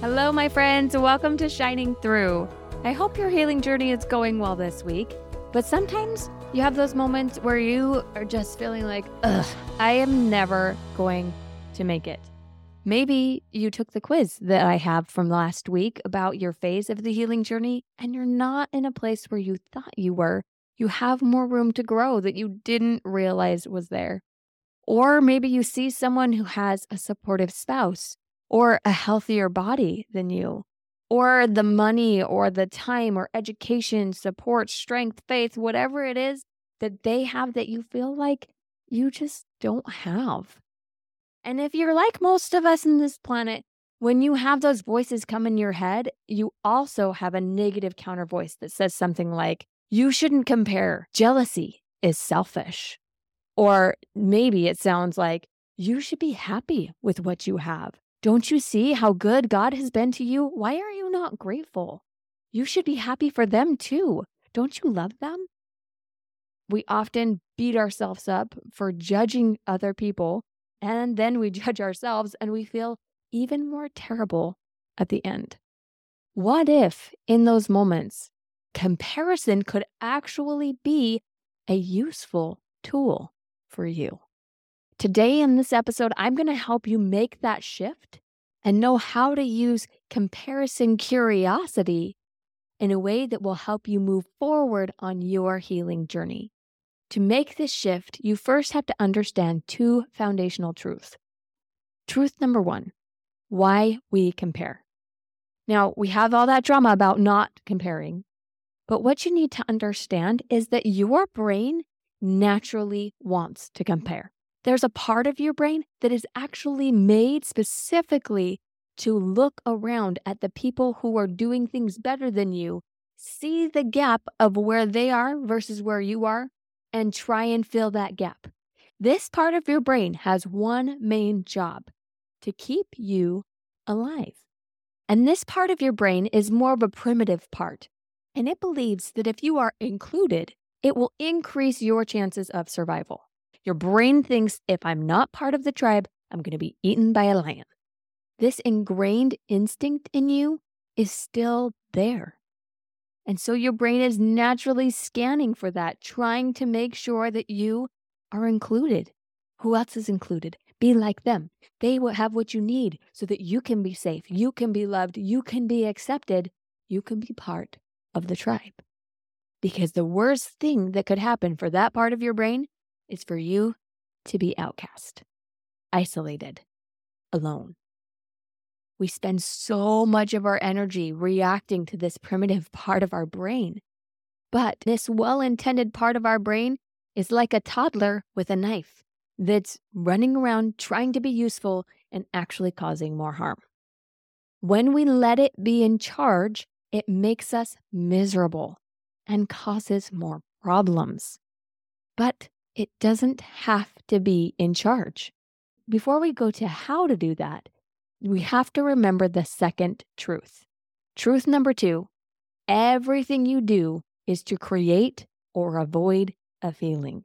Hello, my friends. Welcome to Shining Through. I hope your healing journey is going well this week, but sometimes you have those moments where you are just feeling like, ugh, I am never going to make it. Maybe you took the quiz that I have from last week about your phase of the healing journey, and you're not in a place where you thought you were. You have more room to grow that you didn't realize was there. Or maybe you see someone who has a supportive spouse or a healthier body than you, or the money or the time or education, support, strength, faith, whatever it is that they have that you feel like you just don't have. And if you're like most of us in this planet, when you have those voices come in your head, you also have a negative counter voice that says something like, you shouldn't compare. Jealousy is selfish. Or maybe it sounds like, you should be happy with what you have. Don't you see how good God has been to you? Why are you not grateful? You should be happy for them too. Don't you love them? We often beat ourselves up for judging other people, and then we judge ourselves and we feel even more terrible at the end. What if, in those moments, comparison could actually be a useful tool for you? Today, in this episode, I'm going to help you make that shift and know how to use comparison curiosity in a way that will help you move forward on your healing journey. To make this shift, you first have to understand two foundational truths. Truth number one why we compare. Now, we have all that drama about not comparing, but what you need to understand is that your brain naturally wants to compare there's a part of your brain that is actually made specifically to look around at the people who are doing things better than you, see the gap of where they are versus where you are, and try and fill that gap. This part of your brain has one main job to keep you alive. And this part of your brain is more of a primitive part, and it believes that if you are included, it will increase your chances of survival. Your brain thinks if I'm not part of the tribe, I'm going to be eaten by a lion. This ingrained instinct in you is still there. And so your brain is naturally scanning for that, trying to make sure that you are included. Who else is included? Be like them. They will have what you need so that you can be safe, you can be loved, you can be accepted, you can be part of the tribe. Because the worst thing that could happen for that part of your brain is for you to be outcast, isolated, alone. We spend so much of our energy reacting to this primitive part of our brain. But this well intended part of our brain is like a toddler with a knife that's running around trying to be useful and actually causing more harm. When we let it be in charge, it makes us miserable and causes more problems. But it doesn't have to be in charge. Before we go to how to do that, we have to remember the second truth. Truth number two everything you do is to create or avoid a feeling.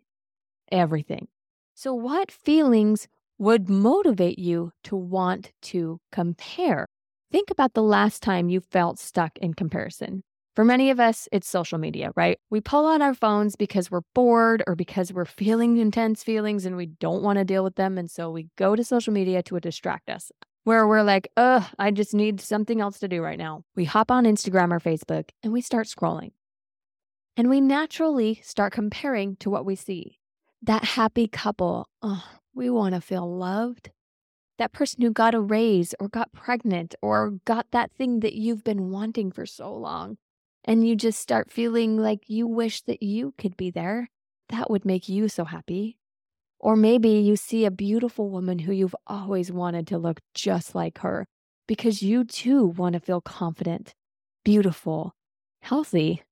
Everything. So, what feelings would motivate you to want to compare? Think about the last time you felt stuck in comparison. For many of us, it's social media, right? We pull out our phones because we're bored or because we're feeling intense feelings and we don't want to deal with them. And so we go to social media to distract us, where we're like, ugh, I just need something else to do right now. We hop on Instagram or Facebook and we start scrolling. And we naturally start comparing to what we see. That happy couple, oh, we want to feel loved. That person who got a raise or got pregnant or got that thing that you've been wanting for so long and you just start feeling like you wish that you could be there, that would make you so happy. Or maybe you see a beautiful woman who you've always wanted to look just like her because you too want to feel confident, beautiful, healthy.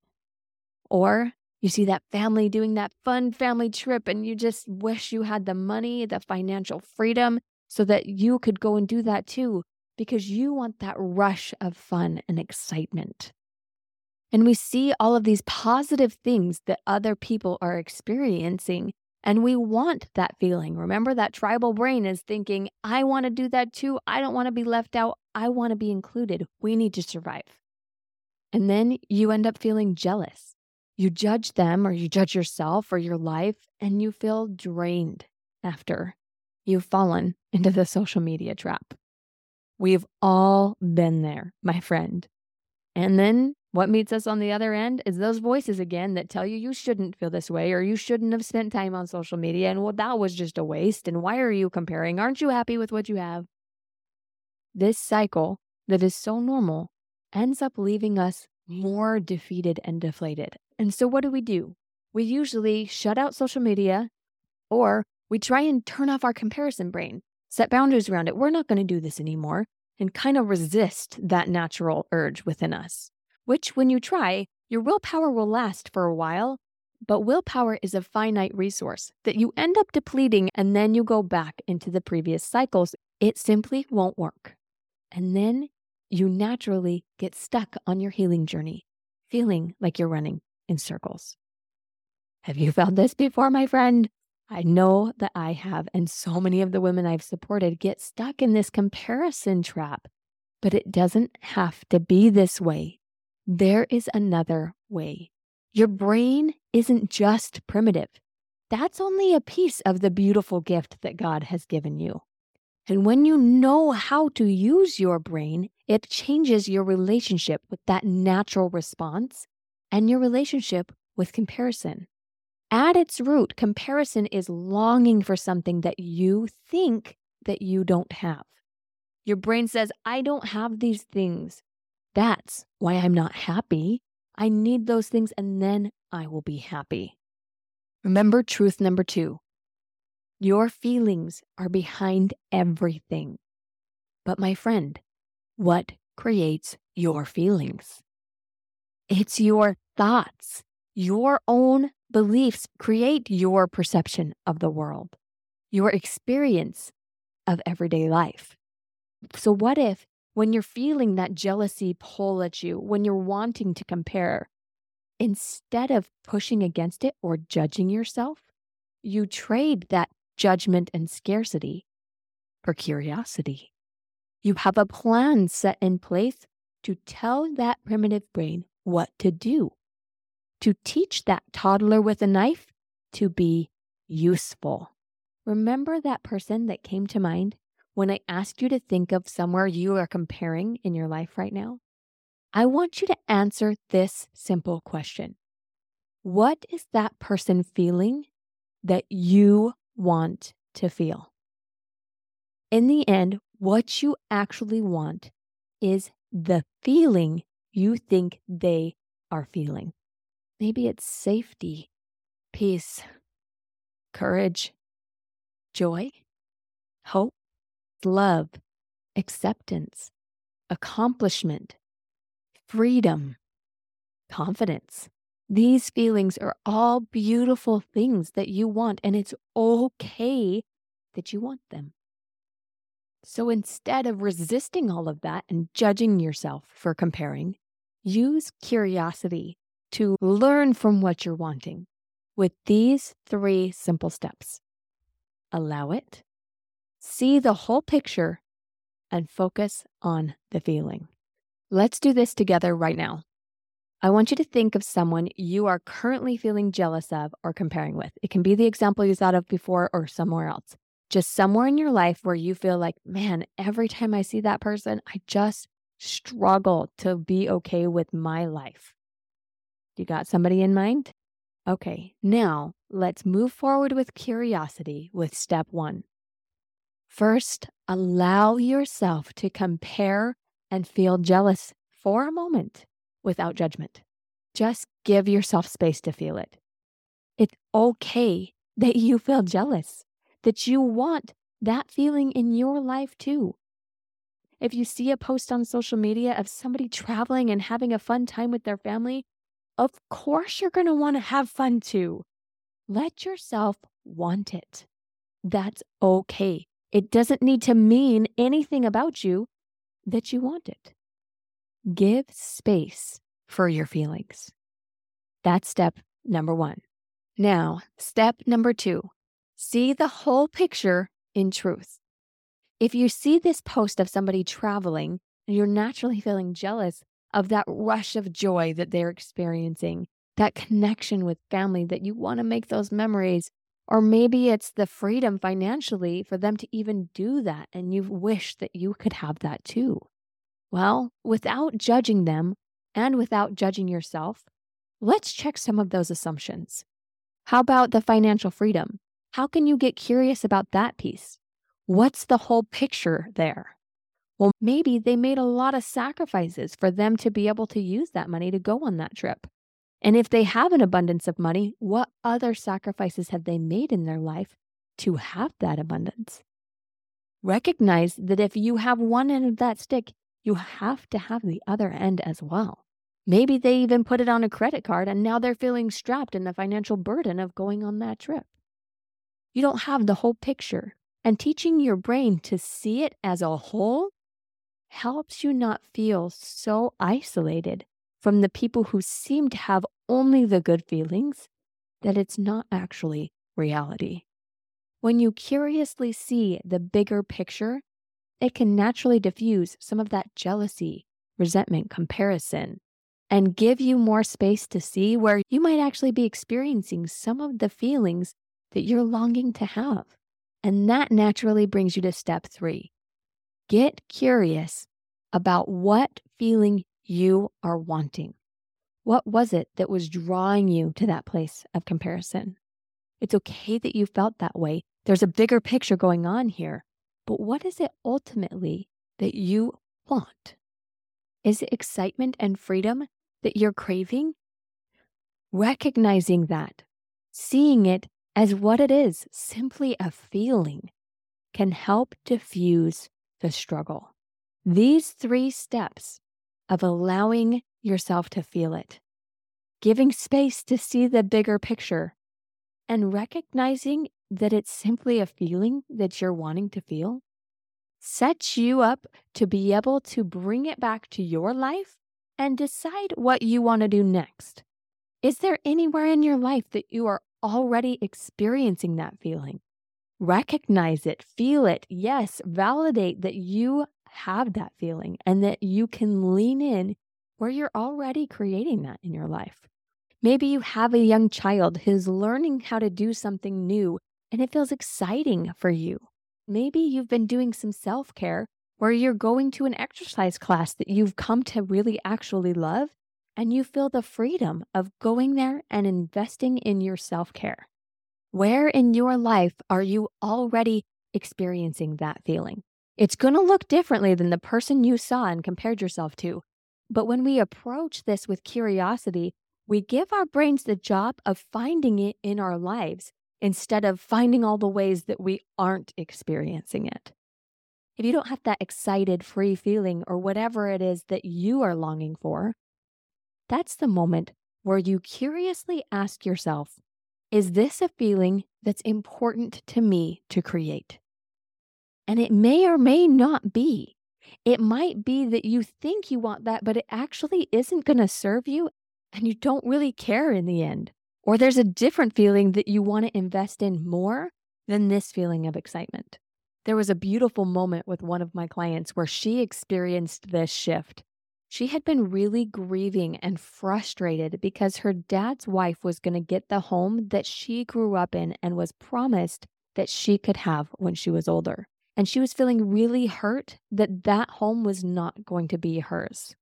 Or you see that family doing that fun family trip and you just wish you had the money, the financial freedom so that you could go and do that too because you want that rush of fun and excitement. And we see all of these positive things that other people are experiencing. And we want that feeling. Remember, that tribal brain is thinking, I want to do that too. I don't want to be left out. I want to be included. We need to survive. And then you end up feeling jealous. You judge them or you judge yourself or your life, and you feel drained after you've fallen into the social media trap. We've all been there, my friend. And then what meets us on the other end is those voices again that tell you you shouldn't feel this way or you shouldn't have spent time on social media and well, that was just a waste. And why are you comparing? Aren't you happy with what you have? This cycle that is so normal ends up leaving us more defeated and deflated. And so, what do we do? We usually shut out social media or we try and turn off our comparison brain, set boundaries around it. We're not going to do this anymore and kind of resist that natural urge within us which, when you try, your willpower will last for a while, but willpower is a finite resource that you end up depleting and then you go back into the previous cycles. It simply won't work. And then you naturally get stuck on your healing journey, feeling like you're running in circles. Have you felt this before, my friend? I know that I have, and so many of the women I've supported get stuck in this comparison trap. But it doesn't have to be this way. There is another way. Your brain isn't just primitive. That's only a piece of the beautiful gift that God has given you. And when you know how to use your brain, it changes your relationship with that natural response and your relationship with comparison. At its root, comparison is longing for something that you think that you don't have. Your brain says, I don't have these things. That's why I'm not happy. I need those things and then I will be happy. Remember truth number two your feelings are behind everything. But my friend, what creates your feelings? It's your thoughts. Your own beliefs create your perception of the world, your experience of everyday life. So, what if when you're feeling that jealousy pull at you, when you're wanting to compare, instead of pushing against it or judging yourself, you trade that judgment and scarcity for curiosity. You have a plan set in place to tell that primitive brain what to do, to teach that toddler with a knife to be useful. Remember that person that came to mind when I ask you to think of somewhere you are comparing in your life right now, I want you to answer this simple question What is that person feeling that you want to feel? In the end, what you actually want is the feeling you think they are feeling. Maybe it's safety, peace, courage, joy, hope love, acceptance, accomplishment, freedom, confidence. These feelings are all beautiful things that you want, and it's okay that you want them. So instead of resisting all of that and judging yourself for comparing, use curiosity to learn from what you're wanting with these three simple steps allow it, see the whole picture, and focus on the feeling. Let's do this together right now. I want you to think of someone you are currently feeling jealous of or comparing with. It can be the example you thought of before or somewhere else. Just somewhere in your life where you feel like, man, every time I see that person, I just struggle to be okay with my life. You got somebody in mind? Okay, now let's move forward with curiosity with step one. First, allow yourself to compare and feel jealous for a moment without judgment. Just give yourself space to feel it. It's okay that you feel jealous, that you want that feeling in your life too. If you see a post on social media of somebody traveling and having a fun time with their family, of course you're going to want to have fun too. Let yourself want it. That's okay. It doesn't need to mean anything about you that you want it. Give space for your feelings. That's step number one. Now, step number two see the whole picture in truth. If you see this post of somebody traveling and you're naturally feeling jealous of that rush of joy that they're experiencing, that connection with family that you want to make those memories, or maybe it's the freedom financially for them to even do that and you wish that you could have that too. Well, without judging them and without judging yourself, let's check some of those assumptions. How about the financial freedom? How can you get curious about that piece? What's the whole picture there? Well, maybe they made a lot of sacrifices for them to be able to use that money to go on that trip. And if they have an abundance of money, what other sacrifices have they made in their life to have that abundance? Recognize that if you have one end of that stick, you have to have the other end as well. Maybe they even put it on a credit card and now they're feeling strapped in the financial burden of going on that trip. You don't have the whole picture. And teaching your brain to see it as a whole helps you not feel so isolated from the people who seem to have only the good feelings that it's not actually reality. When you curiously see the bigger picture, it can naturally diffuse some of that jealousy, resentment, comparison, and give you more space to see where you might actually be experiencing some of the feelings that you're longing to have. And that naturally brings you to step three get curious about what feeling you are wanting. What was it that was drawing you to that place of comparison? It's okay that you felt that way. There's a bigger picture going on here. But what is it ultimately that you want? Is it excitement and freedom that you're craving? Recognizing that, seeing it as what it is, simply a feeling, can help diffuse the struggle. These three steps of allowing yourself to feel it, giving space to see the bigger picture, and recognizing that it's simply a feeling that you're wanting to feel sets you up to be able to bring it back to your life and decide what you want to do next. Is there anywhere in your life that you are already experiencing that feeling? Recognize it, feel it. Yes, validate that you have that feeling and that you can lean in where you're already creating that in your life. Maybe you have a young child who's learning how to do something new and it feels exciting for you. Maybe you've been doing some self care where you're going to an exercise class that you've come to really actually love and you feel the freedom of going there and investing in your self care. Where in your life are you already experiencing that feeling? It's going to look differently than the person you saw and compared yourself to. But when we approach this with curiosity, we give our brains the job of finding it in our lives instead of finding all the ways that we aren't experiencing it. If you don't have that excited, free feeling or whatever it is that you are longing for, that's the moment where you curiously ask yourself, is this a feeling that's important to me to create? And it may or may not be. It might be that you think you want that, but it actually isn't going to serve you and you don't really care in the end. Or there's a different feeling that you want to invest in more than this feeling of excitement. There was a beautiful moment with one of my clients where she experienced this shift. She had been really grieving and frustrated because her dad's wife was going to get the home that she grew up in and was promised that she could have when she was older. And she was feeling really hurt that that home was not going to be hers.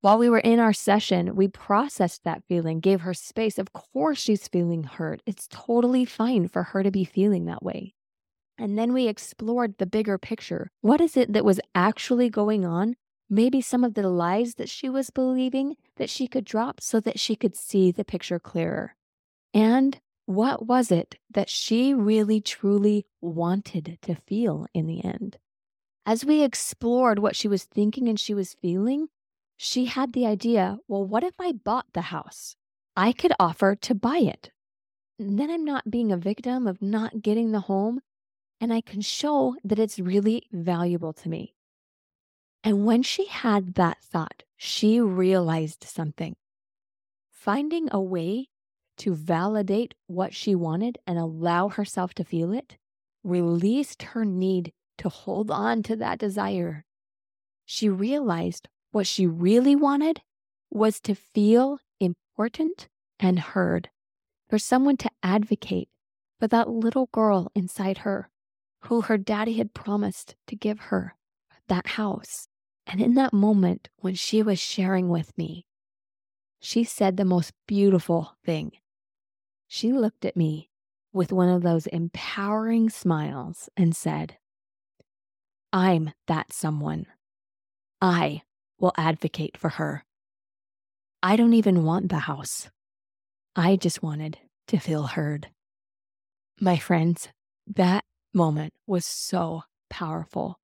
While we were in our session, we processed that feeling, gave her space. Of course, she's feeling hurt. It's totally fine for her to be feeling that way. And then we explored the bigger picture. What is it that was actually going on? Maybe some of the lies that she was believing that she could drop so that she could see the picture clearer. And what was it that she really truly wanted to feel in the end? As we explored what she was thinking and she was feeling, she had the idea well, what if I bought the house? I could offer to buy it. then I'm not being a victim of not getting the home, and I can show that it's really valuable to me. And when she had that thought, she realized something. Finding a way to validate what she wanted and allow herself to feel it, released her need to hold on to that desire. She realized what she really wanted was to feel important and heard, for someone to advocate for that little girl inside her who her daddy had promised to give her that house. And in that moment, when she was sharing with me, she said the most beautiful thing. She looked at me with one of those empowering smiles and said, I'm that someone. I will advocate for her. I don't even want the house. I just wanted to feel heard. My friends, that moment was so powerful,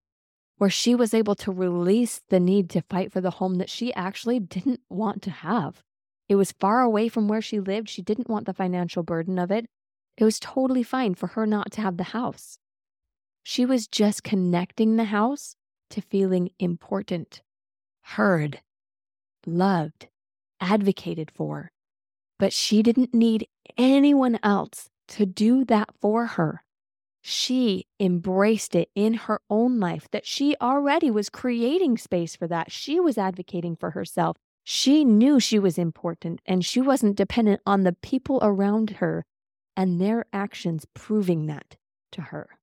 where she was able to release the need to fight for the home that she actually didn't want to have. It was far away from where she lived. She didn't want the financial burden of it. It was totally fine for her not to have the house. She was just connecting the house to feeling important, heard, loved, advocated for. But she didn't need anyone else to do that for her. She embraced it in her own life that she already was creating space for that. She was advocating for herself. She knew she was important and she wasn't dependent on the people around her and their actions proving that to her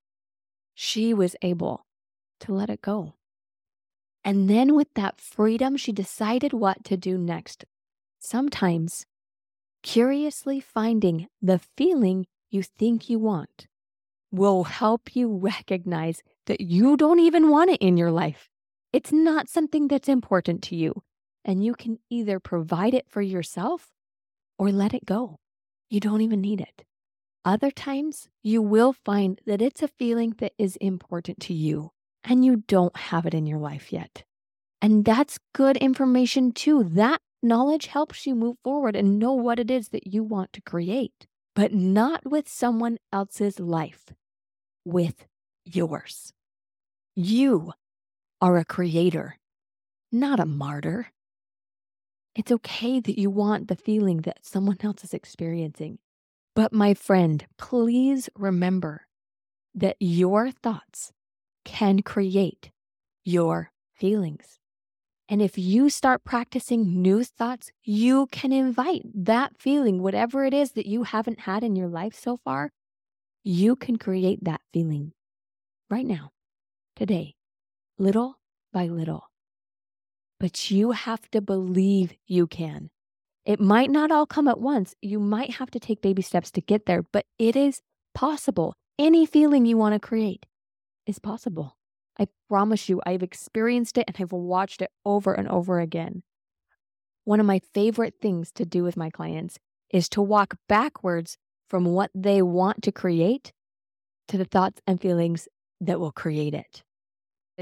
she was able to let it go. And then, with that freedom, she decided what to do next. Sometimes, curiously finding the feeling you think you want will help you recognize that you don't even want it in your life. It's not something that's important to you. And you can either provide it for yourself or let it go. You don't even need it. Other times, you will find that it's a feeling that is important to you and you don't have it in your life yet. And that's good information too. That knowledge helps you move forward and know what it is that you want to create, but not with someone else's life, with yours. You are a creator, not a martyr. It's okay that you want the feeling that someone else is experiencing. But my friend, please remember that your thoughts can create your feelings. And if you start practicing new thoughts, you can invite that feeling, whatever it is that you haven't had in your life so far, you can create that feeling right now, today, little by little. But you have to believe you can. It might not all come at once. You might have to take baby steps to get there, but it is possible. Any feeling you want to create is possible. I promise you, I've experienced it and I've watched it over and over again. One of my favorite things to do with my clients is to walk backwards from what they want to create to the thoughts and feelings that will create it.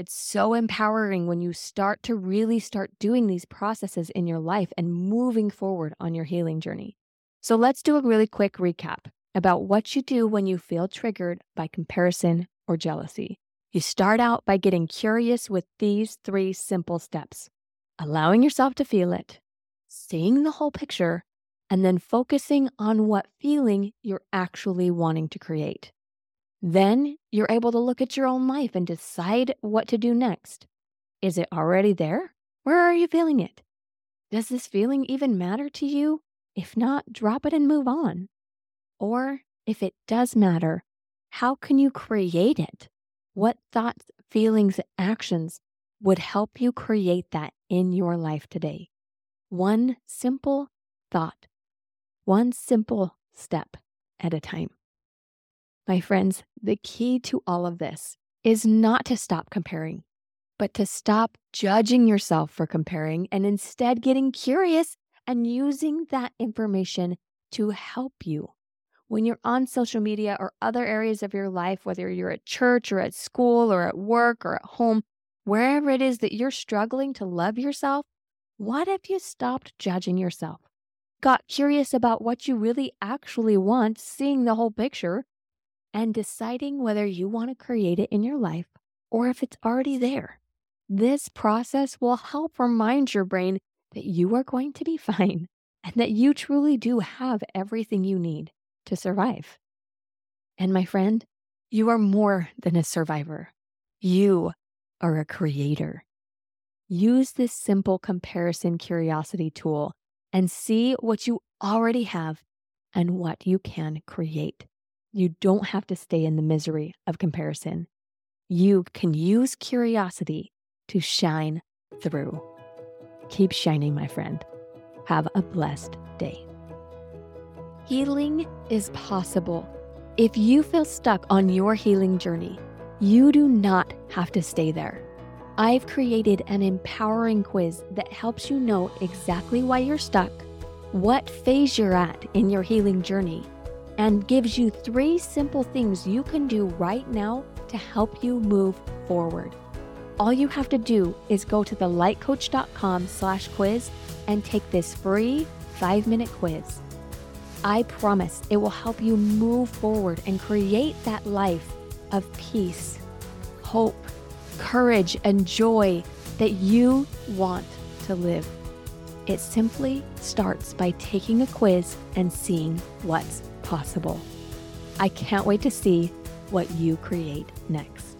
It's so empowering when you start to really start doing these processes in your life and moving forward on your healing journey. So let's do a really quick recap about what you do when you feel triggered by comparison or jealousy. You start out by getting curious with these three simple steps allowing yourself to feel it, seeing the whole picture, and then focusing on what feeling you're actually wanting to create. Then you're able to look at your own life and decide what to do next. Is it already there? Where are you feeling it? Does this feeling even matter to you? If not, drop it and move on. Or if it does matter, how can you create it? What thoughts, feelings, actions would help you create that in your life today? One simple thought, one simple step at a time. My friends, the key to all of this is not to stop comparing, but to stop judging yourself for comparing and instead getting curious and using that information to help you. When you're on social media or other areas of your life, whether you're at church or at school or at work or at home, wherever it is that you're struggling to love yourself, what if you stopped judging yourself? Got curious about what you really actually want, seeing the whole picture, and deciding whether you want to create it in your life or if it's already there. This process will help remind your brain that you are going to be fine and that you truly do have everything you need to survive. And my friend, you are more than a survivor. You are a creator. Use this simple comparison curiosity tool and see what you already have and what you can create. You don't have to stay in the misery of comparison. You can use curiosity to shine through. Keep shining, my friend. Have a blessed day. Healing is possible. If you feel stuck on your healing journey, you do not have to stay there. I've created an empowering quiz that helps you know exactly why you're stuck, what phase you're at in your healing journey, and gives you three simple things you can do right now to help you move forward. All you have to do is go to thelightcoach.com slash quiz and take this free five minute quiz. I promise it will help you move forward and create that life of peace, hope, courage, and joy that you want to live. It simply starts by taking a quiz and seeing what's possible. I can't wait to see what you create next.